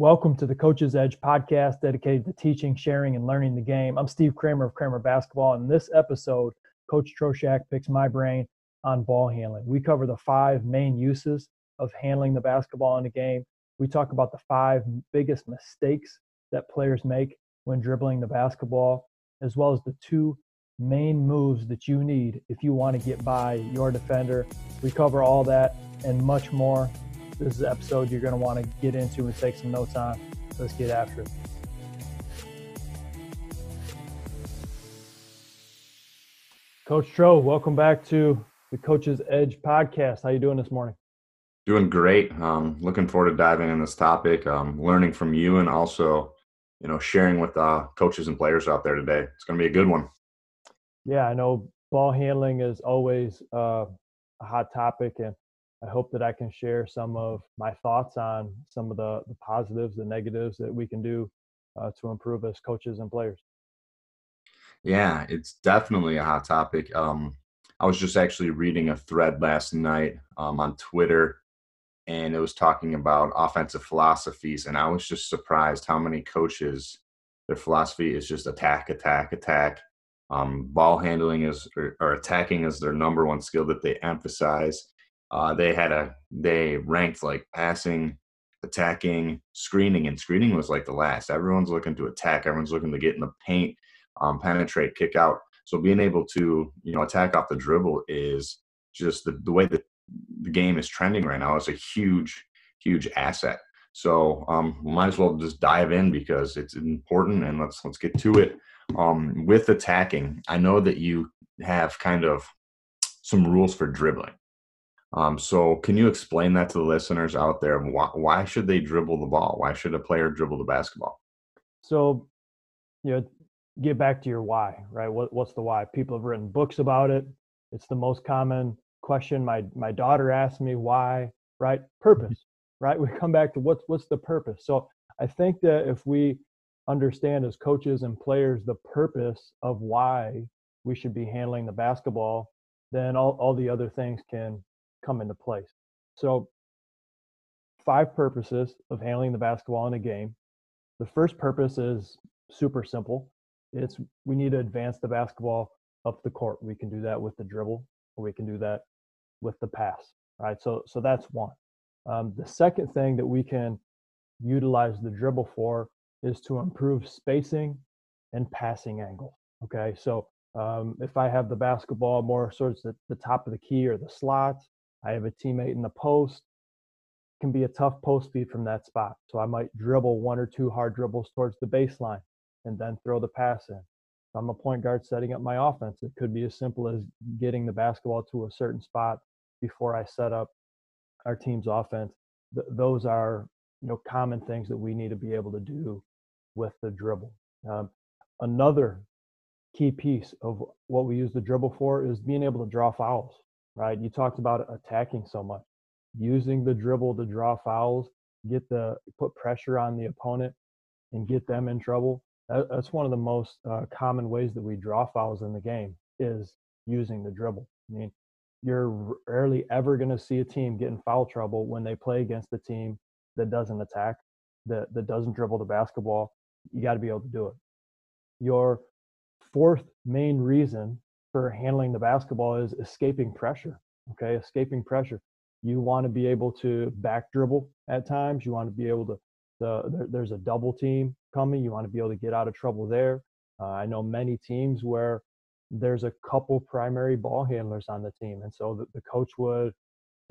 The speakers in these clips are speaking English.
Welcome to the Coach's Edge podcast dedicated to teaching, sharing, and learning the game. I'm Steve Kramer of Kramer Basketball. and In this episode, Coach Troshak picks my brain on ball handling. We cover the five main uses of handling the basketball in the game. We talk about the five biggest mistakes that players make when dribbling the basketball, as well as the two main moves that you need if you want to get by your defender. We cover all that and much more this is an episode you're going to want to get into and take some notes on. Let's get after it. Coach Tro, welcome back to the Coach's Edge podcast. How you doing this morning? Doing great. Um, looking forward to diving in this topic, um, learning from you, and also, you know, sharing with uh, coaches and players out there today. It's going to be a good one. Yeah, I know ball handling is always uh, a hot topic, and I hope that I can share some of my thoughts on some of the, the positives, the negatives that we can do uh, to improve as coaches and players. Yeah, it's definitely a hot topic. Um, I was just actually reading a thread last night um, on Twitter, and it was talking about offensive philosophies, and I was just surprised how many coaches their philosophy is just attack, attack, attack. Um, ball handling is or, or attacking is their number one skill that they emphasize uh, they had a they ranked like passing, attacking, screening, and screening was like the last. Everyone's looking to attack. Everyone's looking to get in the paint, um, penetrate, kick out. So being able to you know attack off the dribble is just the, the way that the game is trending right now is a huge huge asset. So um, might as well just dive in because it's important and let's let's get to it. Um, with attacking, I know that you have kind of some rules for dribbling. Um, so, can you explain that to the listeners out there? Why, why should they dribble the ball? Why should a player dribble the basketball? So, you know, get back to your why, right? What, what's the why? People have written books about it. It's the most common question. My my daughter asked me why, right? Purpose, right? We come back to what's what's the purpose. So, I think that if we understand as coaches and players the purpose of why we should be handling the basketball, then all, all the other things can come into place. So, five purposes of handling the basketball in a game. The first purpose is super simple. It's we need to advance the basketball up the court. We can do that with the dribble, or we can do that with the pass. Right. So so that's one. Um, the second thing that we can utilize the dribble for is to improve spacing and passing angle. Okay. So um, if I have the basketball more towards the, the top of the key or the slots, I have a teammate in the post. Can be a tough post feed from that spot. So I might dribble one or two hard dribbles towards the baseline and then throw the pass in. If I'm a point guard setting up my offense, it could be as simple as getting the basketball to a certain spot before I set up our team's offense. Th- those are you know common things that we need to be able to do with the dribble. Um, another key piece of what we use the dribble for is being able to draw fouls right? You talked about attacking so much, using the dribble to draw fouls, get the put pressure on the opponent, and get them in trouble. That, that's one of the most uh, common ways that we draw fouls in the game is using the dribble. I mean, you're rarely ever going to see a team get in foul trouble when they play against a team that doesn't attack, that that doesn't dribble the basketball. You got to be able to do it. Your fourth main reason for handling the basketball is escaping pressure. Okay, escaping pressure. You want to be able to back dribble at times. You want to be able to. The, there, there's a double team coming. You want to be able to get out of trouble there. Uh, I know many teams where there's a couple primary ball handlers on the team, and so the, the coach would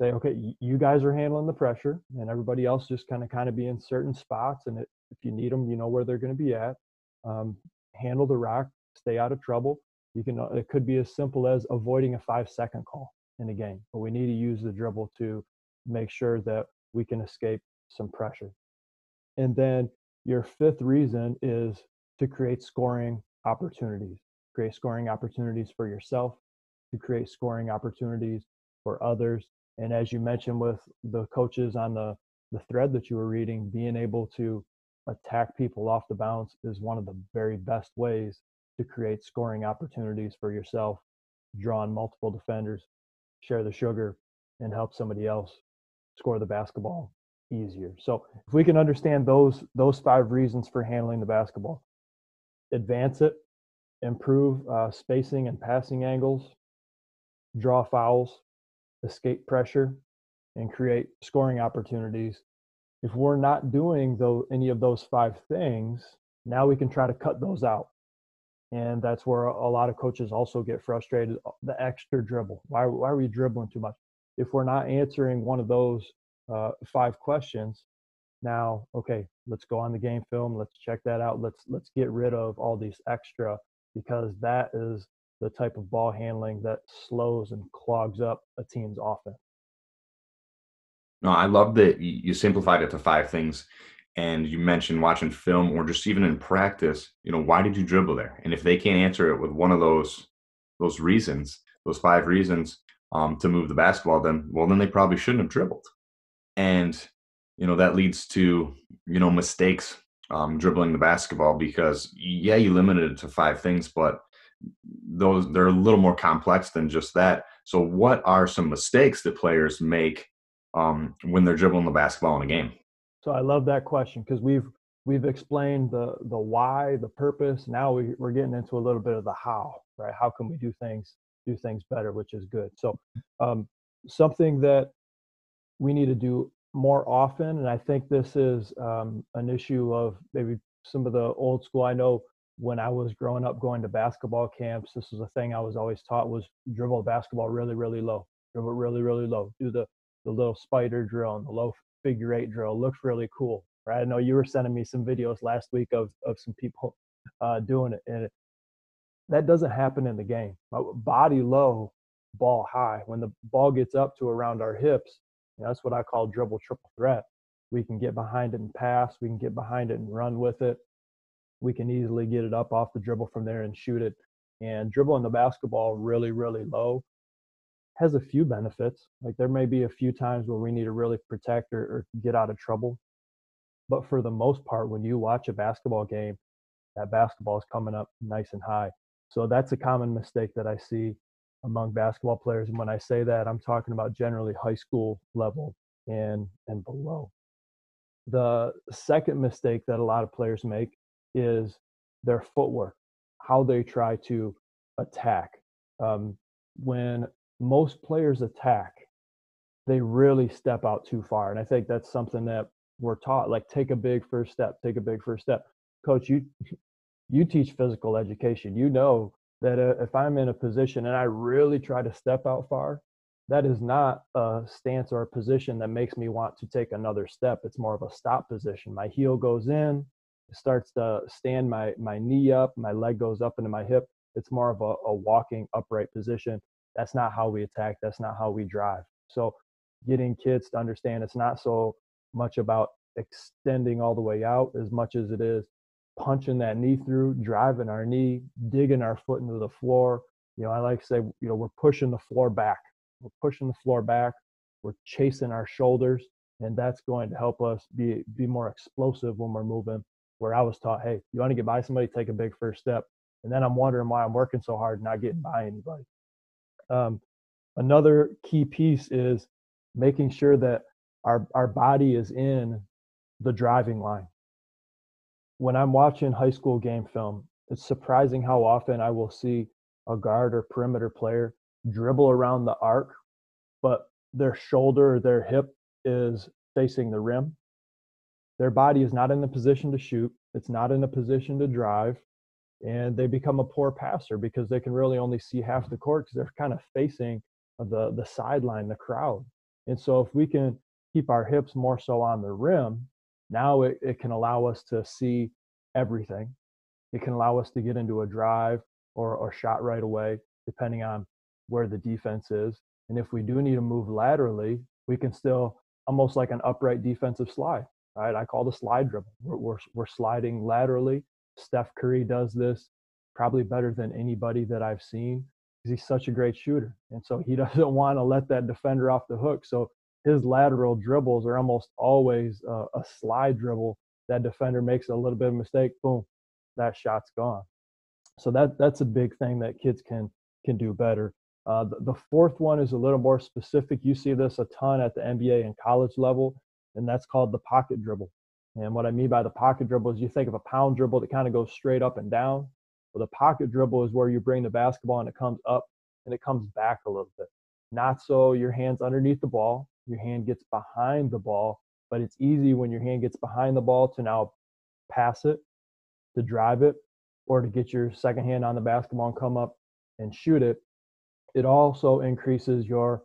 say, "Okay, you guys are handling the pressure, and everybody else just kind of kind of be in certain spots, and it, if you need them, you know where they're going to be at. Um, handle the rock, stay out of trouble." You can uh, it could be as simple as avoiding a five second call in a game, but we need to use the dribble to make sure that we can escape some pressure. And then your fifth reason is to create scoring opportunities. Create scoring opportunities for yourself, to create scoring opportunities for others. And as you mentioned with the coaches on the, the thread that you were reading, being able to attack people off the bounce is one of the very best ways to create scoring opportunities for yourself, draw on multiple defenders, share the sugar, and help somebody else score the basketball easier. So if we can understand those those five reasons for handling the basketball, advance it, improve uh, spacing and passing angles, draw fouls, escape pressure, and create scoring opportunities. If we're not doing though any of those five things, now we can try to cut those out. And that's where a lot of coaches also get frustrated. Uh, the extra dribble. Why, why are we dribbling too much? If we're not answering one of those uh, five questions, now okay, let's go on the game film. Let's check that out. Let's let's get rid of all these extra because that is the type of ball handling that slows and clogs up a team's offense. No, I love that you simplified it to five things. And you mentioned watching film or just even in practice, you know, why did you dribble there? And if they can't answer it with one of those those reasons, those five reasons um, to move the basketball, then well, then they probably shouldn't have dribbled. And you know that leads to you know mistakes um, dribbling the basketball because yeah, you limited it to five things, but those they're a little more complex than just that. So, what are some mistakes that players make um, when they're dribbling the basketball in a game? So, I love that question because we've we've explained the the why, the purpose. Now we, we're getting into a little bit of the how, right? How can we do things do things better, which is good. So, um, something that we need to do more often, and I think this is um, an issue of maybe some of the old school. I know when I was growing up going to basketball camps, this was a thing I was always taught was dribble basketball really, really low, dribble really, really low, do the the little spider drill and the low figure eight drill. Looks really cool, right? I know you were sending me some videos last week of of some people uh, doing it, and it, that doesn't happen in the game. Body low, ball high. When the ball gets up to around our hips, that's what I call dribble triple threat. We can get behind it and pass. We can get behind it and run with it. We can easily get it up off the dribble from there and shoot it. And dribbling the basketball really, really low has a few benefits. Like there may be a few times where we need to really protect or, or get out of trouble. But for the most part, when you watch a basketball game, that basketball is coming up nice and high. So that's a common mistake that I see among basketball players. And when I say that, I'm talking about generally high school level and and below. The second mistake that a lot of players make is their footwork, how they try to attack. Um, when most players attack, they really step out too far. And I think that's something that we're taught like take a big first step, take a big first step. Coach, you you teach physical education. You know that uh, if I'm in a position and I really try to step out far, that is not a stance or a position that makes me want to take another step. It's more of a stop position. My heel goes in, it starts to stand my my knee up, my leg goes up into my hip. It's more of a, a walking upright position. That's not how we attack. That's not how we drive. So getting kids to understand it's not so much about extending all the way out as much as it is punching that knee through, driving our knee, digging our foot into the floor. You know, I like to say, you know, we're pushing the floor back. We're pushing the floor back. We're chasing our shoulders, and that's going to help us be be more explosive when we're moving. Where I was taught, hey, you want to get by somebody, take a big first step, and then I'm wondering why I'm working so hard, not getting by anybody. Um, another key piece is making sure that our our body is in the driving line when I'm watching high school game film, it's surprising how often I will see a guard or perimeter player dribble around the arc, but their shoulder or their hip is facing the rim. Their body is not in the position to shoot, it's not in a position to drive, and they become a poor passer because they can really only see half the court because they're kind of facing the, the sideline, the crowd. And so if we can keep our hips more so on the rim, now it, it can allow us to see everything. It can allow us to get into a drive or, or shot right away, depending on where the defense is. And if we do need to move laterally, we can still almost like an upright defensive slide, right? I call the slide dribble. We're, we're, we're sliding laterally. Steph Curry does this probably better than anybody that I've seen because he's such a great shooter. And so he doesn't want to let that defender off the hook. So his lateral dribbles are almost always a, a slide dribble. That defender makes a little bit of mistake, boom, that shot's gone. So that that's a big thing that kids can can do better. Uh, the, the, fourth one is a little more specific. You see this a ton at the NBA and college level, and that's called the pocket dribble. And what I mean by the pocket dribble is you think of a pound dribble that kind of goes straight up and down. Well, the pocket dribble is where you bring the basketball and it comes up and it comes back a little bit. Not so your hand's underneath the ball, your hand gets behind the ball, but it's easy when your hand gets behind the ball to now pass it, to drive it, or to get your second hand on the basketball and come up and shoot it. It also increases your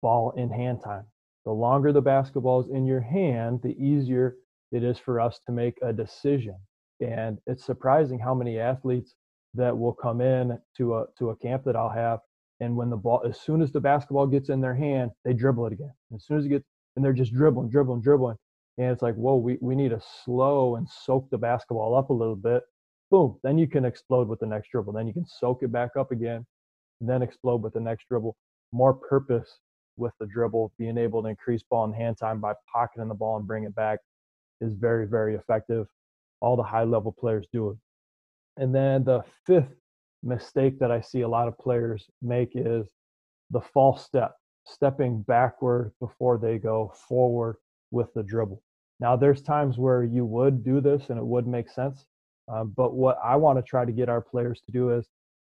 ball in hand time. The longer the basketball is in your hand, the easier it is for us to make a decision. And it's surprising how many athletes that will come in to a to a camp that I'll have, and when the ball, as soon as the basketball gets in their hand, they dribble it again. As soon as it gets, and they're just dribbling, dribbling, dribbling, and it's like, whoa, we we need to slow and soak the basketball up a little bit. Boom, then you can explode with the next dribble. Then you can soak it back up again, then explode with the next dribble. More purpose with the dribble, being able to increase ball and hand time by pocketing the ball and bring it back is very, very effective. All the high level players do it. And then the fifth mistake that I see a lot of players make is the false step, stepping backward before they go forward with the dribble. Now, there's times where you would do this and it would make sense. Uh, but what I want to try to get our players to do is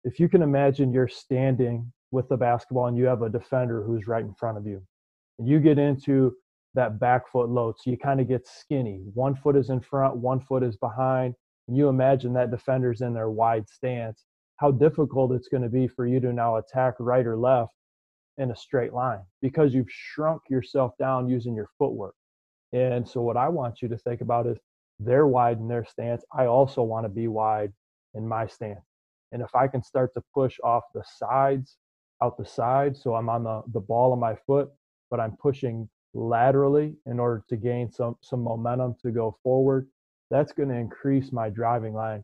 if you can imagine you're standing with the basketball and you have a defender who's right in front of you, and you get into that back foot load. So you kind of get skinny. One foot is in front, one foot is behind. And you imagine that defender's in their wide stance, how difficult it's going to be for you to now attack right or left in a straight line because you've shrunk yourself down using your footwork. And so what I want you to think about is they're wide in their stance. I also want to be wide in my stance. And if I can start to push off the sides, out the side, so I'm on the, the ball of my foot, but I'm pushing laterally in order to gain some some momentum to go forward that's going to increase my driving line.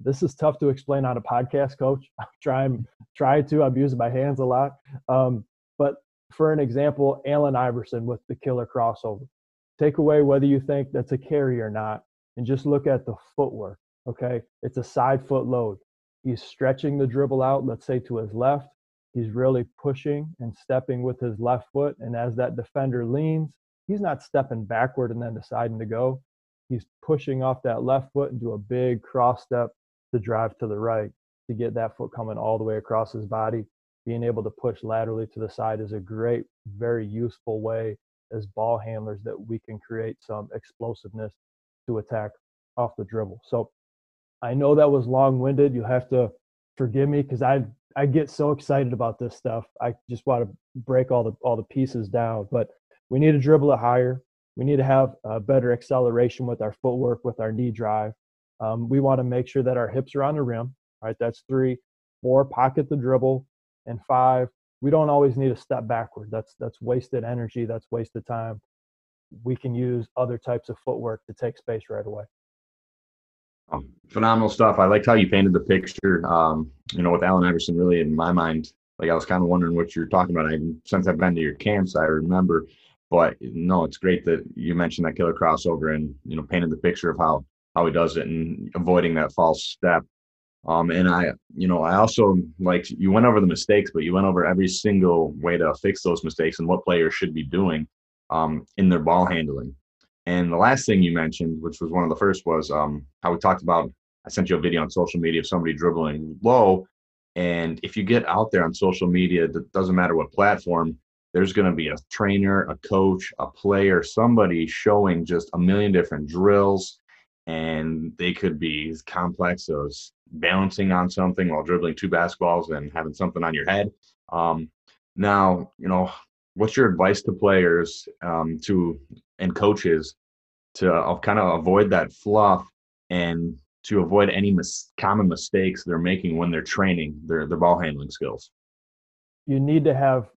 This is tough to explain on a podcast coach. I'm trying try to i'm using my hands a lot. Um, but for an example allen iverson with the killer crossover. Take away whether you think that's a carry or not and just look at the footwork okay? It's a side foot load. He's stretching the dribble out let's say to his left He's really pushing and stepping with his left foot. And as that defender leans, he's not stepping backward and then deciding to go. He's pushing off that left foot and do a big cross step to drive to the right to get that foot coming all the way across his body. Being able to push laterally to the side is a great, very useful way as ball handlers that we can create some explosiveness to attack off the dribble. So I know that was long winded. You have to forgive me because I've I get so excited about this stuff. I just want to break all the all the pieces down. But we need to dribble it higher. We need to have a better acceleration with our footwork, with our knee drive. Um, we want to make sure that our hips are on the rim. Right, that's three. Four, pocket the dribble, and five. We don't always need to step backward. That's that's wasted energy. That's wasted time. We can use other types of footwork to take space right away. Um, phenomenal stuff. I liked how you painted the picture. Um, you know, with Allen Iverson, really in my mind, like I was kind of wondering what you're talking about. I, since I've been to your camps, I remember. But no, it's great that you mentioned that killer crossover and you know painted the picture of how how he does it and avoiding that false step. Um, and I, you know, I also like you went over the mistakes, but you went over every single way to fix those mistakes and what players should be doing um, in their ball handling. And the last thing you mentioned, which was one of the first, was um, how we talked about. I sent you a video on social media of somebody dribbling low, and if you get out there on social media, it doesn't matter what platform, there's going to be a trainer, a coach, a player, somebody showing just a million different drills, and they could be as complex as balancing on something while dribbling two basketballs and having something on your head. Um, now, you know, what's your advice to players um, to and coaches to uh, kind of avoid that fluff and to avoid any mis- common mistakes they're making when they're training their their ball handling skills. You need to have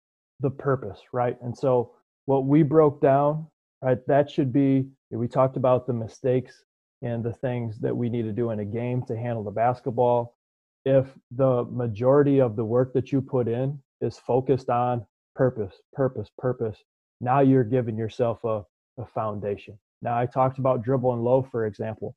the purpose, right? And so what we broke down, right, that should be we talked about the mistakes and the things that we need to do in a game to handle the basketball. If the majority of the work that you put in is focused on purpose, purpose, purpose, now you're giving yourself a a foundation. Now, I talked about dribbling low, for example.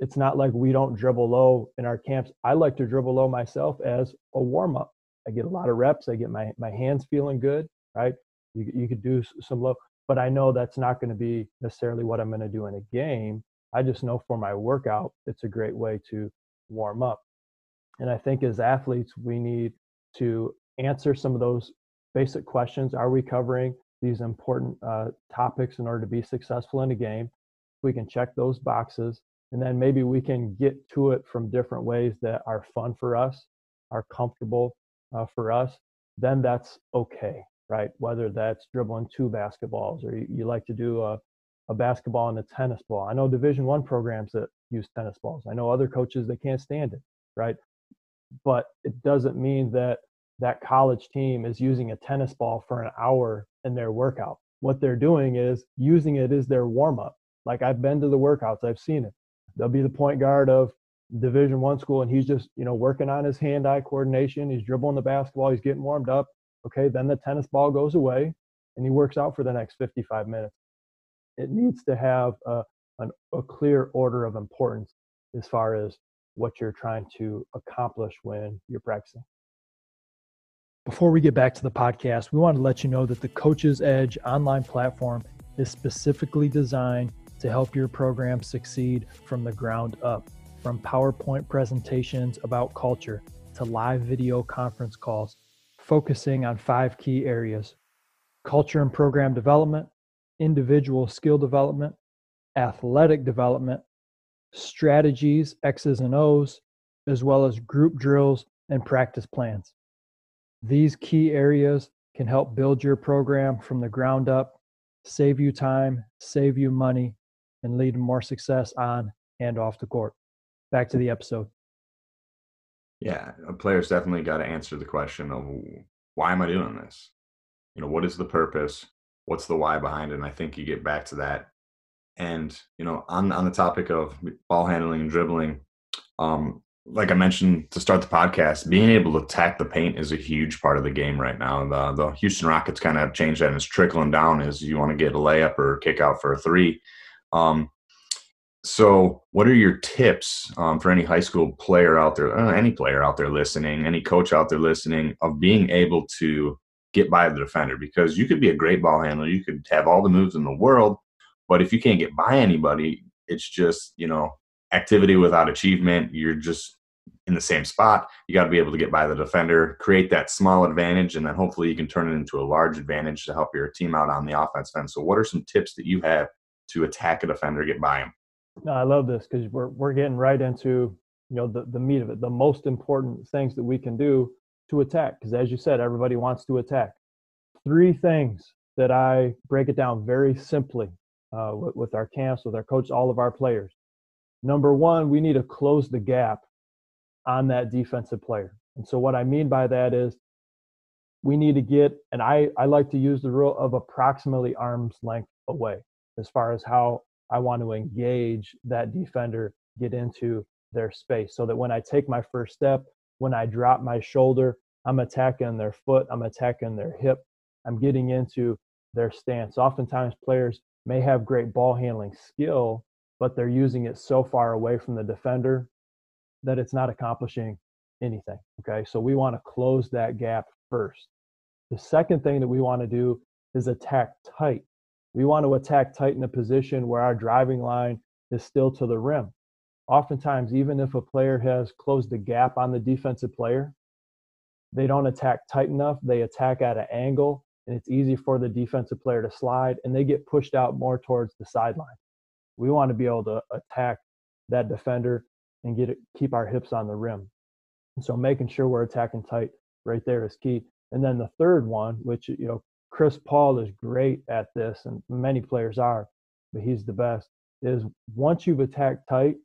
It's not like we don't dribble low in our camps. I like to dribble low myself as a warm up. I get a lot of reps. I get my, my hands feeling good, right? You, you could do some low. but I know that's not going to be necessarily what I'm going to do in a game. I just know for my workout, it's a great way to warm up. And I think as athletes, we need to answer some of those basic questions. Are we covering these important uh, topics in order to be successful in a game? We can check those boxes, and then maybe we can get to it from different ways that are fun for us, are comfortable uh, for us. Then that's okay, right? Whether that's dribbling two basketballs or you, you like to do a, a basketball and a tennis ball. I know Division One programs that use tennis balls. I know other coaches that can't stand it, right? But it doesn't mean that that college team is using a tennis ball for an hour in their workout. What they're doing is using it as their warm up. Like I've been to the workouts, I've seen it. They'll be the point guard of Division One school, and he's just you know working on his hand-eye coordination. He's dribbling the basketball. He's getting warmed up. Okay, then the tennis ball goes away, and he works out for the next 55 minutes. It needs to have a, an, a clear order of importance as far as what you're trying to accomplish when you're practicing. Before we get back to the podcast, we want to let you know that the Coach's Edge online platform is specifically designed to help your program succeed from the ground up. From PowerPoint presentations about culture to live video conference calls, focusing on five key areas culture and program development, individual skill development, athletic development, strategies, X's and O's, as well as group drills and practice plans. These key areas can help build your program from the ground up, save you time, save you money, and lead to more success on and off the court. Back to the episode. Yeah, a player's definitely got to answer the question of why am I doing this? You know, what is the purpose? What's the why behind it? And I think you get back to that. And, you know, on on the topic of ball handling and dribbling, um, like I mentioned to start the podcast, being able to attack the paint is a huge part of the game right now. The the Houston Rockets kind of changed that and it's trickling down as you want to get a layup or kick out for a three. Um, so, what are your tips um, for any high school player out there, uh, any player out there listening, any coach out there listening, of being able to get by the defender? Because you could be a great ball handler, you could have all the moves in the world, but if you can't get by anybody, it's just you know activity without achievement. You're just in the same spot. You got to be able to get by the defender, create that small advantage, and then hopefully you can turn it into a large advantage to help your team out on the offense end. So, what are some tips that you have to attack a defender, get by him? No, I love this because we're we're getting right into you know the the meat of it, the most important things that we can do to attack. Because as you said, everybody wants to attack. Three things that I break it down very simply uh, with, with our camps, with our coach, all of our players number one, we need to close the gap on that defensive player. And so, what I mean by that is we need to get, and I, I like to use the rule of approximately arm's length away as far as how I want to engage that defender, get into their space so that when I take my first step, when I drop my shoulder, I'm attacking their foot, I'm attacking their hip, I'm getting into their stance. Oftentimes, players may have great ball handling skill, but they're using it so far away from the defender that it's not accomplishing anything. Okay, so we want to close that gap first. The second thing that we want to do is attack tight. We want to attack tight in a position where our driving line is still to the rim. Oftentimes, even if a player has closed the gap on the defensive player, they don't attack tight enough. They attack at an angle, and it's easy for the defensive player to slide, and they get pushed out more towards the sideline. We want to be able to attack that defender and get it, keep our hips on the rim. And so making sure we're attacking tight right there is key. And then the third one, which you know Chris Paul is great at this, and many players are, but he's the best. Is once you've attacked tight,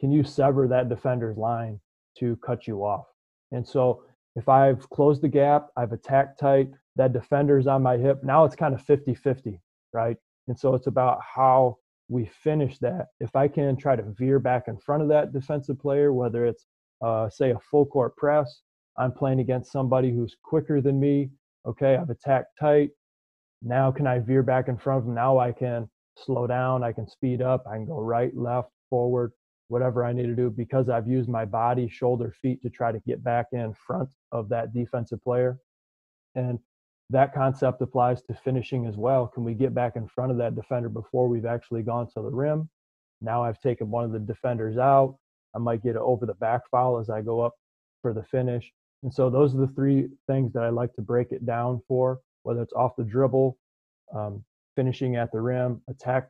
can you sever that defender's line to cut you off? And so if I've closed the gap, I've attacked tight, that defender's on my hip. Now it's kind of 50 50, right? And so it's about how we finish that, if I can try to veer back in front of that defensive player, whether it's uh, say a full court press, I'm playing against somebody who's quicker than me. Okay, I've attacked tight. Now can I veer back in front of them? Now I can slow down. I can speed up. I can go right, left, forward, whatever I need to do because I've used my body, shoulder, feet to try to get back in front of that defensive player. And that concept applies to finishing as well. Can we get back in front of that defender before we've actually gone to the rim? Now I've taken one of the defenders out. I might get it over the back foul as I go up for the finish. And so those are the three things that I like to break it down for, whether it's off the dribble, um, finishing at the rim, attack,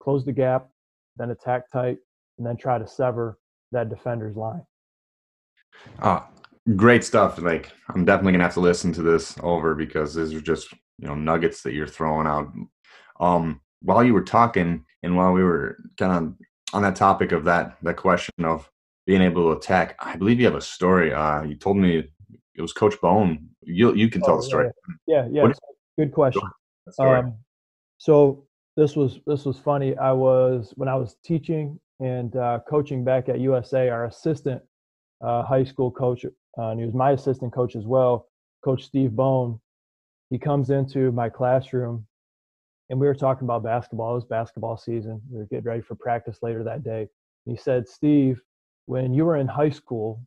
close the gap, then attack tight, and then try to sever that defender's line. Uh, great stuff. Like I'm definitely gonna have to listen to this over because these are just you know nuggets that you're throwing out. Um, while you were talking and while we were kind of on that topic of that that question of being able to attack, I believe you have a story. Uh, you told me it was Coach Bone. You you can tell oh, the story. Yeah, yeah. yeah. Good question. Um, so this was this was funny. I was when I was teaching and uh, coaching back at USA. Our assistant uh, high school coach, uh, and he was my assistant coach as well, Coach Steve Bone. He comes into my classroom, and we were talking about basketball. It was basketball season. We were getting ready for practice later that day. He said, "Steve, when you were in high school,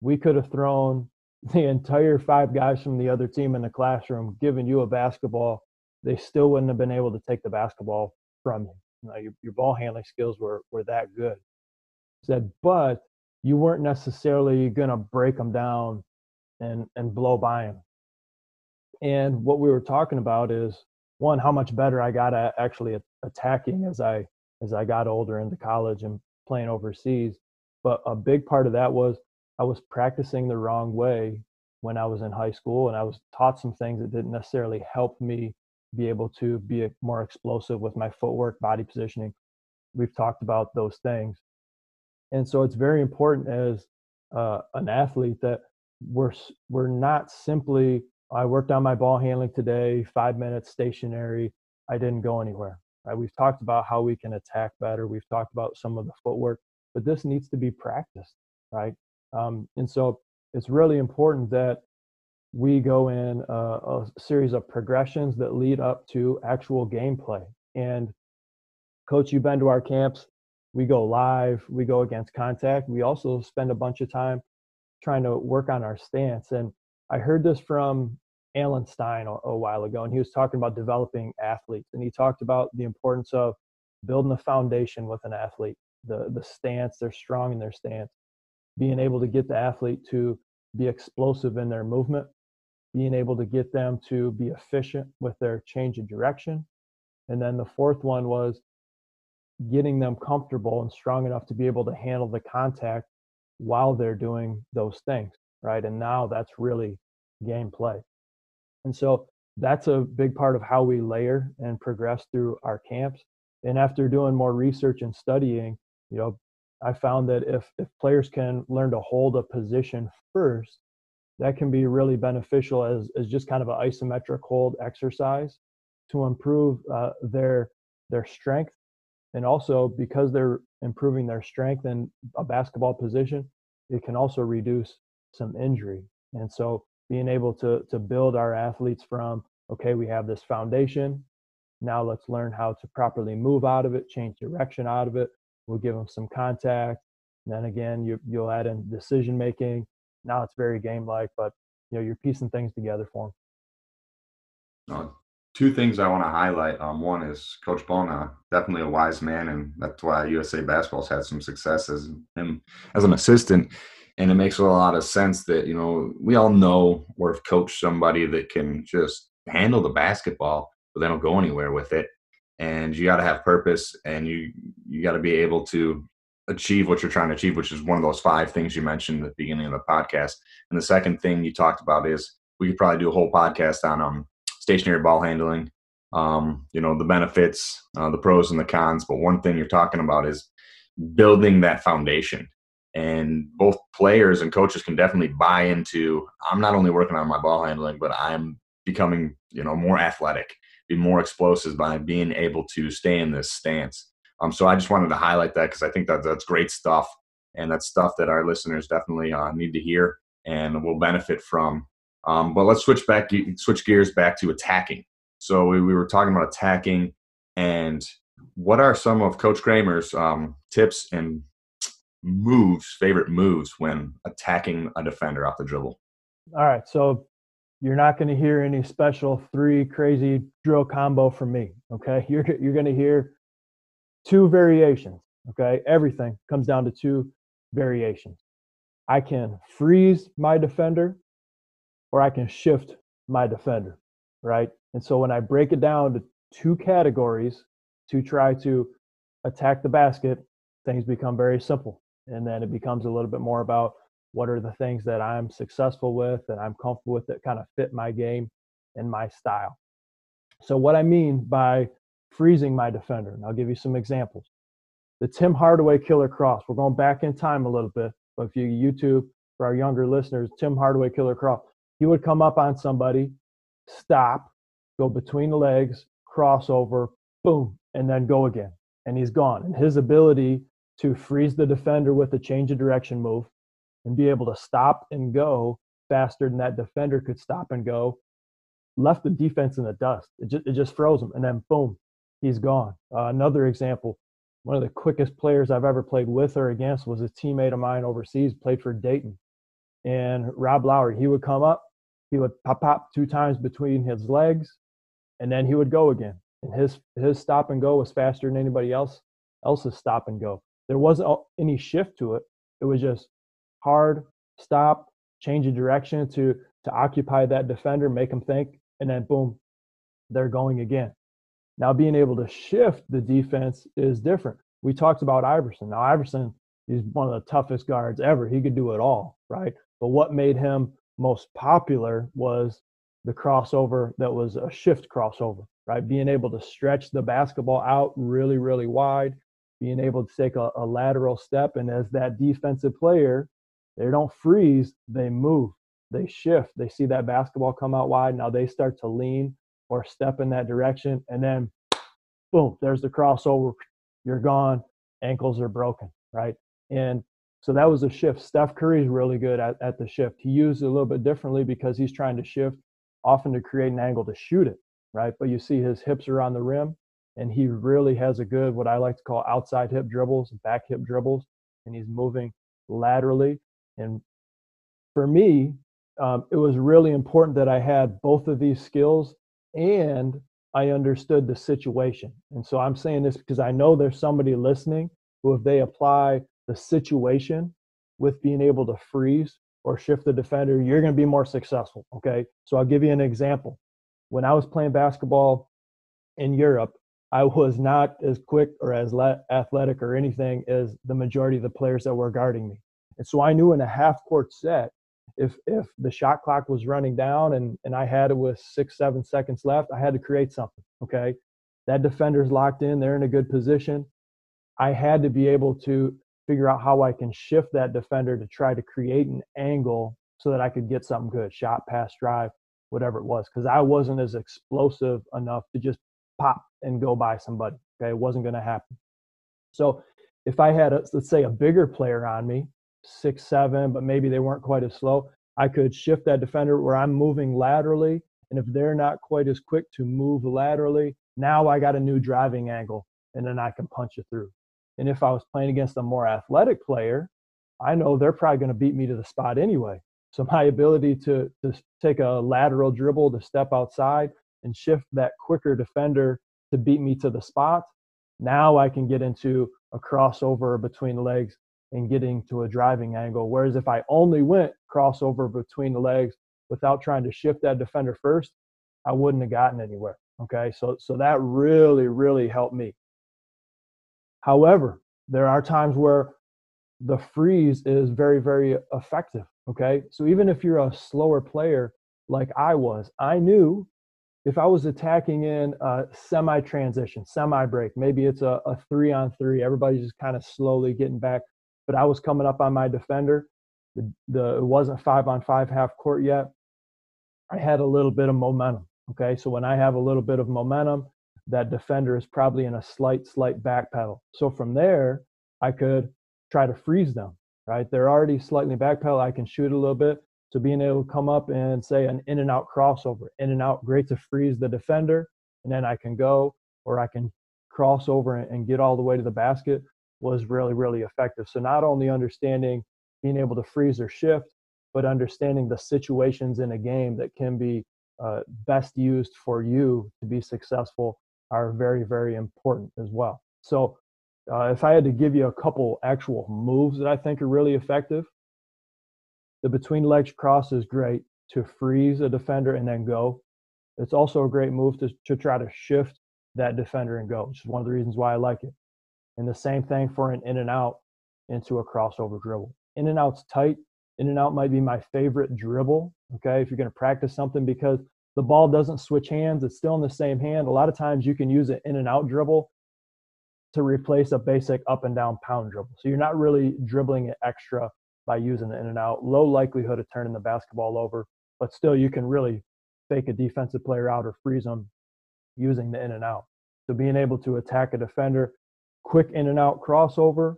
we could have thrown the entire five guys from the other team in the classroom, given you a basketball. They still wouldn't have been able to take the basketball from you. you know, your, your ball handling skills were, were that good. He said, but you weren't necessarily going to break them down and, and blow by them. And what we were talking about is one, how much better I got at actually attacking as I as I got older into college and playing overseas. But a big part of that was I was practicing the wrong way when I was in high school, and I was taught some things that didn't necessarily help me be able to be more explosive with my footwork, body positioning. We've talked about those things. And so it's very important as uh, an athlete that we're we're not simply I worked on my ball handling today, five minutes stationary. I didn't go anywhere. Right? We've talked about how we can attack better. We've talked about some of the footwork, but this needs to be practiced, right? Um, and so it's really important that we go in a, a series of progressions that lead up to actual gameplay. And coach, you've been to our camps. We go live, we go against contact. We also spend a bunch of time trying to work on our stance. And I heard this from Alan Stein a, a while ago, and he was talking about developing athletes. And he talked about the importance of building a foundation with an athlete, the, the stance, they're strong in their stance, being able to get the athlete to be explosive in their movement being able to get them to be efficient with their change of direction. And then the fourth one was getting them comfortable and strong enough to be able to handle the contact while they're doing those things, right? And now that's really gameplay. And so that's a big part of how we layer and progress through our camps. And after doing more research and studying, you know, I found that if if players can learn to hold a position first, that can be really beneficial as, as just kind of an isometric hold exercise to improve uh, their their strength and also because they're improving their strength in a basketball position it can also reduce some injury. And so being able to to build our athletes from okay we have this foundation. Now let's learn how to properly move out of it change direction out of it. We'll give them some contact. Then again you, you'll add in decision making. Now it's very game like, but you know you're piecing things together for them. Uh, two things I want to highlight. Um, one is Coach Bona, definitely a wise man, and that's why USA Basketball's had some success as him as an assistant. And it makes a lot of sense that you know we all know or have coached somebody that can just handle the basketball, but they don't go anywhere with it. And you got to have purpose, and you you got to be able to achieve what you're trying to achieve, which is one of those five things you mentioned at the beginning of the podcast. And the second thing you talked about is we could probably do a whole podcast on um, stationary ball handling, um, you know, the benefits, uh, the pros and the cons. But one thing you're talking about is building that foundation. And both players and coaches can definitely buy into I'm not only working on my ball handling, but I'm becoming, you know, more athletic, be more explosive by being able to stay in this stance. Um, so I just wanted to highlight that because I think that that's great stuff, and that's stuff that our listeners definitely uh, need to hear and will benefit from. Um, but let's switch back, switch gears back to attacking. So we, we were talking about attacking, and what are some of Coach Kramer's um, tips and moves, favorite moves when attacking a defender off the dribble? All right, so you're not going to hear any special three crazy drill combo from me. Okay. You're, you're going to hear two variations. Okay. Everything comes down to two variations. I can freeze my defender or I can shift my defender. Right. And so when I break it down to two categories to try to attack the basket, things become very simple. And then it becomes a little bit more about what are the things that I'm successful with and I'm comfortable with that kind of fit my game and my style. So, what I mean by freezing my defender, and I'll give you some examples. The Tim Hardaway killer cross, we're going back in time a little bit, but if you YouTube for our younger listeners, Tim Hardaway killer cross, he would come up on somebody, stop, go between the legs, crossover, boom, and then go again. And he's gone. And his ability to freeze the defender with a change of direction move and be able to stop and go faster than that defender could stop and go left the defense in the dust. It just, it just froze him. And then boom, he's gone. Uh, another example one of the quickest players I've ever played with or against was a teammate of mine overseas, played for Dayton. And Rob Lowry, he would come up, he would pop pop two times between his legs, and then he would go again. And his his stop and go was faster than anybody else else's stop and go. There wasn't any shift to it. It was just hard, stop, change of direction to to occupy that defender, make them think, and then boom, they're going again. Now being able to shift the defense is different. We talked about Iverson. Now Iverson he's one of the toughest guards ever. He could do it all, right? But what made him most popular was the crossover that was a shift crossover, right? Being able to stretch the basketball out really, really wide, being able to take a, a lateral step. And as that defensive player, they don't freeze, they move, they shift. They see that basketball come out wide. Now they start to lean or step in that direction. And then, boom, there's the crossover. You're gone. Ankles are broken, right? And so that was a shift. Steph Curry's really good at, at the shift. He used it a little bit differently because he's trying to shift often to create an angle to shoot it, right? But you see his hips are on the rim, and he really has a good, what I like to call outside hip dribbles, back hip dribbles, and he's moving laterally. And for me, um, it was really important that I had both of these skills and I understood the situation. And so I'm saying this because I know there's somebody listening who, if they apply the situation with being able to freeze or shift the defender, you're going to be more successful. Okay. So I'll give you an example. When I was playing basketball in Europe, I was not as quick or as athletic or anything as the majority of the players that were guarding me. And so I knew in a half court set, if if the shot clock was running down and, and I had it with six, seven seconds left, I had to create something. Okay. That defender's locked in, they're in a good position. I had to be able to figure out how I can shift that defender to try to create an angle so that I could get something good, shot, pass, drive, whatever it was. Because I wasn't as explosive enough to just pop and go by somebody. Okay. It wasn't going to happen. So if I had, a, let's say, a bigger player on me, six, seven, but maybe they weren't quite as slow, I could shift that defender where I'm moving laterally. And if they're not quite as quick to move laterally, now I got a new driving angle and then I can punch it through. And if I was playing against a more athletic player, I know they're probably going to beat me to the spot anyway. So my ability to, to take a lateral dribble to step outside and shift that quicker defender to beat me to the spot, now I can get into a crossover between the legs and getting to a driving angle. Whereas if I only went crossover between the legs without trying to shift that defender first, I wouldn't have gotten anywhere. Okay, so so that really really helped me. However, there are times where the freeze is very very effective. Okay, so even if you're a slower player like I was, I knew if I was attacking in a semi transition, semi break, maybe it's a, a three on three, everybody's just kind of slowly getting back but I was coming up on my defender. The, the it wasn't five on five half court yet. I had a little bit of momentum. Okay, so when I have a little bit of momentum, that defender is probably in a slight, slight back pedal. So from there, I could try to freeze them. Right, they're already slightly back pedal. I can shoot a little bit. So being able to come up and say an in and out crossover, in and out, great to freeze the defender, and then I can go or I can cross over and get all the way to the basket was really, really effective. So not only understanding being able to freeze or shift, but understanding the situations in a game that can be uh, best used for you to be successful are very, very important as well. So, uh, if I had to give you a couple actual moves that I think are really effective, the between legs cross is great to freeze a defender and then go. It's also a great move to, to try to shift that defender and go, which is one of the reasons why I like it. And the same thing for an in and out into a crossover dribble. In and out's tight. In and out might be my favorite dribble. Okay, if you're going to practice something because the ball doesn't switch hands, it's still in the same hand. A lot of times you can use an in and out dribble to replace a basic up and down pound dribble. So you're not really dribbling it extra by using the in and out. Low likelihood of turning the basketball over, but still you can really fake a defensive player out or freeze them using the in and out. So being able to attack a defender, quick in and out crossover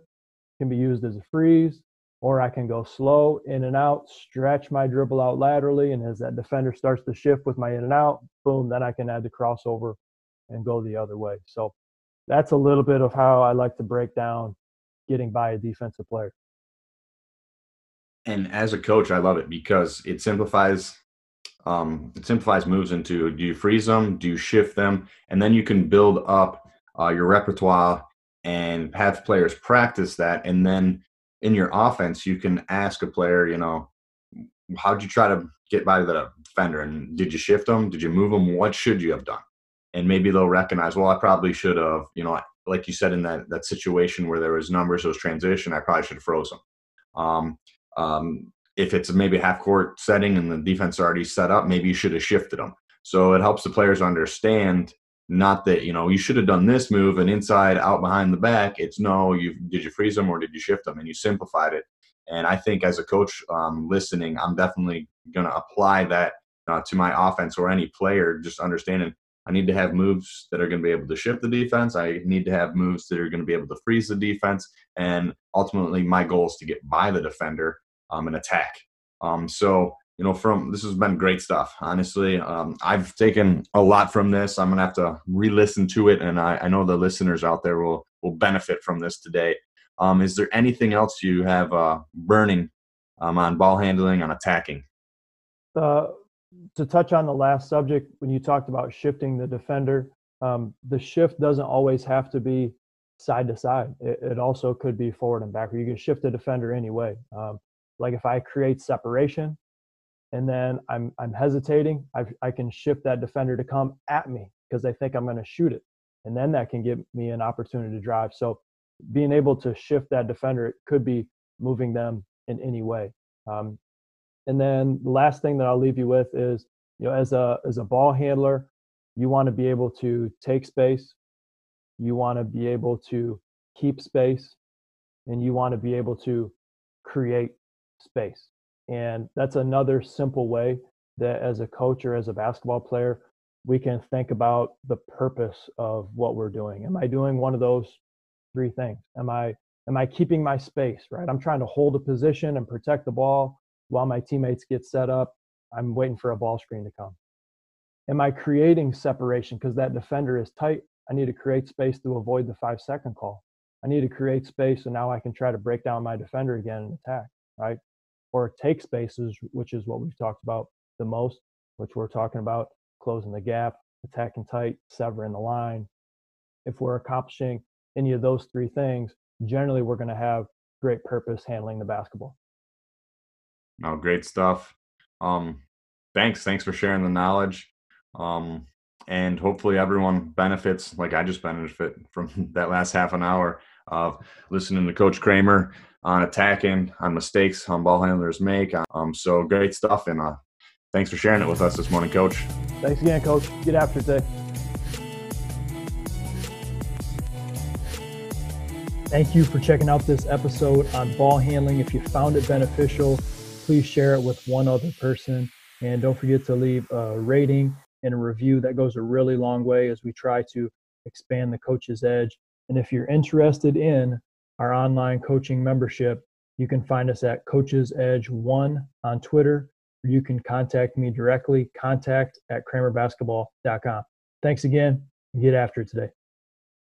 can be used as a freeze, or I can go slow in and out, stretch my dribble out laterally, and as that defender starts to shift with my in and out, boom, then I can add the crossover and go the other way. So that's a little bit of how I like to break down getting by a defensive player. And as a coach, I love it because it simplifies um, it simplifies moves into do you freeze them, do you shift them, and then you can build up uh, your repertoire and have players practice that. And then in your offense, you can ask a player, you know, how'd you try to get by the defender? And did you shift them? Did you move them? What should you have done? And maybe they'll recognize, well, I probably should have, you know, like you said in that that situation where there was numbers, those transition, I probably should have frozen. Um, um, if it's maybe half court setting and the defense already set up, maybe you should have shifted them. So it helps the players understand not that you know you should have done this move and inside out behind the back. It's no, you did you freeze them or did you shift them, and you simplified it. And I think as a coach um, listening, I'm definitely going to apply that uh, to my offense or any player. Just understanding I need to have moves that are going to be able to shift the defense. I need to have moves that are going to be able to freeze the defense. And ultimately, my goal is to get by the defender um, and attack. Um, so you know, from this has been great stuff. Honestly, um, I've taken a lot from this. I'm gonna have to re-listen to it, and I, I know the listeners out there will will benefit from this today. Um, is there anything else you have uh, burning um, on ball handling, on attacking? Uh, to touch on the last subject, when you talked about shifting the defender, um, the shift doesn't always have to be side to side. It, it, also could be forward and backward. You can shift the defender anyway. Um, like if I create separation and then I'm I'm hesitating, I I can shift that defender to come at me because they think I'm going to shoot it, and then that can give me an opportunity to drive. So being able to shift that defender it could be moving them in any way. Um, and then the last thing that I'll leave you with is, you know, as a as a ball handler, you want to be able to take space, you want to be able to keep space, and you want to be able to create space. And that's another simple way that as a coach or as a basketball player, we can think about the purpose of what we're doing. Am I doing one of those three things? Am I am I keeping my space, right? I'm trying to hold a position and protect the ball while my teammates get set up. I'm waiting for a ball screen to come. Am I creating separation because that defender is tight? I need to create space to avoid the five second call. I need to create space so now I can try to break down my defender again and attack, right? Or take spaces, which is what we've talked about the most, which we're talking about closing the gap, attacking tight, severing the line. If we're accomplishing any of those three things, generally we're going to have great purpose handling the basketball. Oh, great stuff. Um, thanks. Thanks for sharing the knowledge. Um, and hopefully everyone benefits like I just benefit from that last half an hour of listening to Coach Kramer on attacking, on mistakes on ball handlers make. Um, so great stuff, and uh, thanks for sharing it with us this morning, Coach. Thanks again, Coach. Get after today. Thank you for checking out this episode on ball handling. If you found it beneficial, please share it with one other person. And don't forget to leave a rating and a review. That goes a really long way as we try to expand the coach's edge. And if you're interested in our online coaching membership, you can find us at Coaches Edge One on Twitter. Or you can contact me directly, contact at kramerbasketball.com. Thanks again. Get after it today.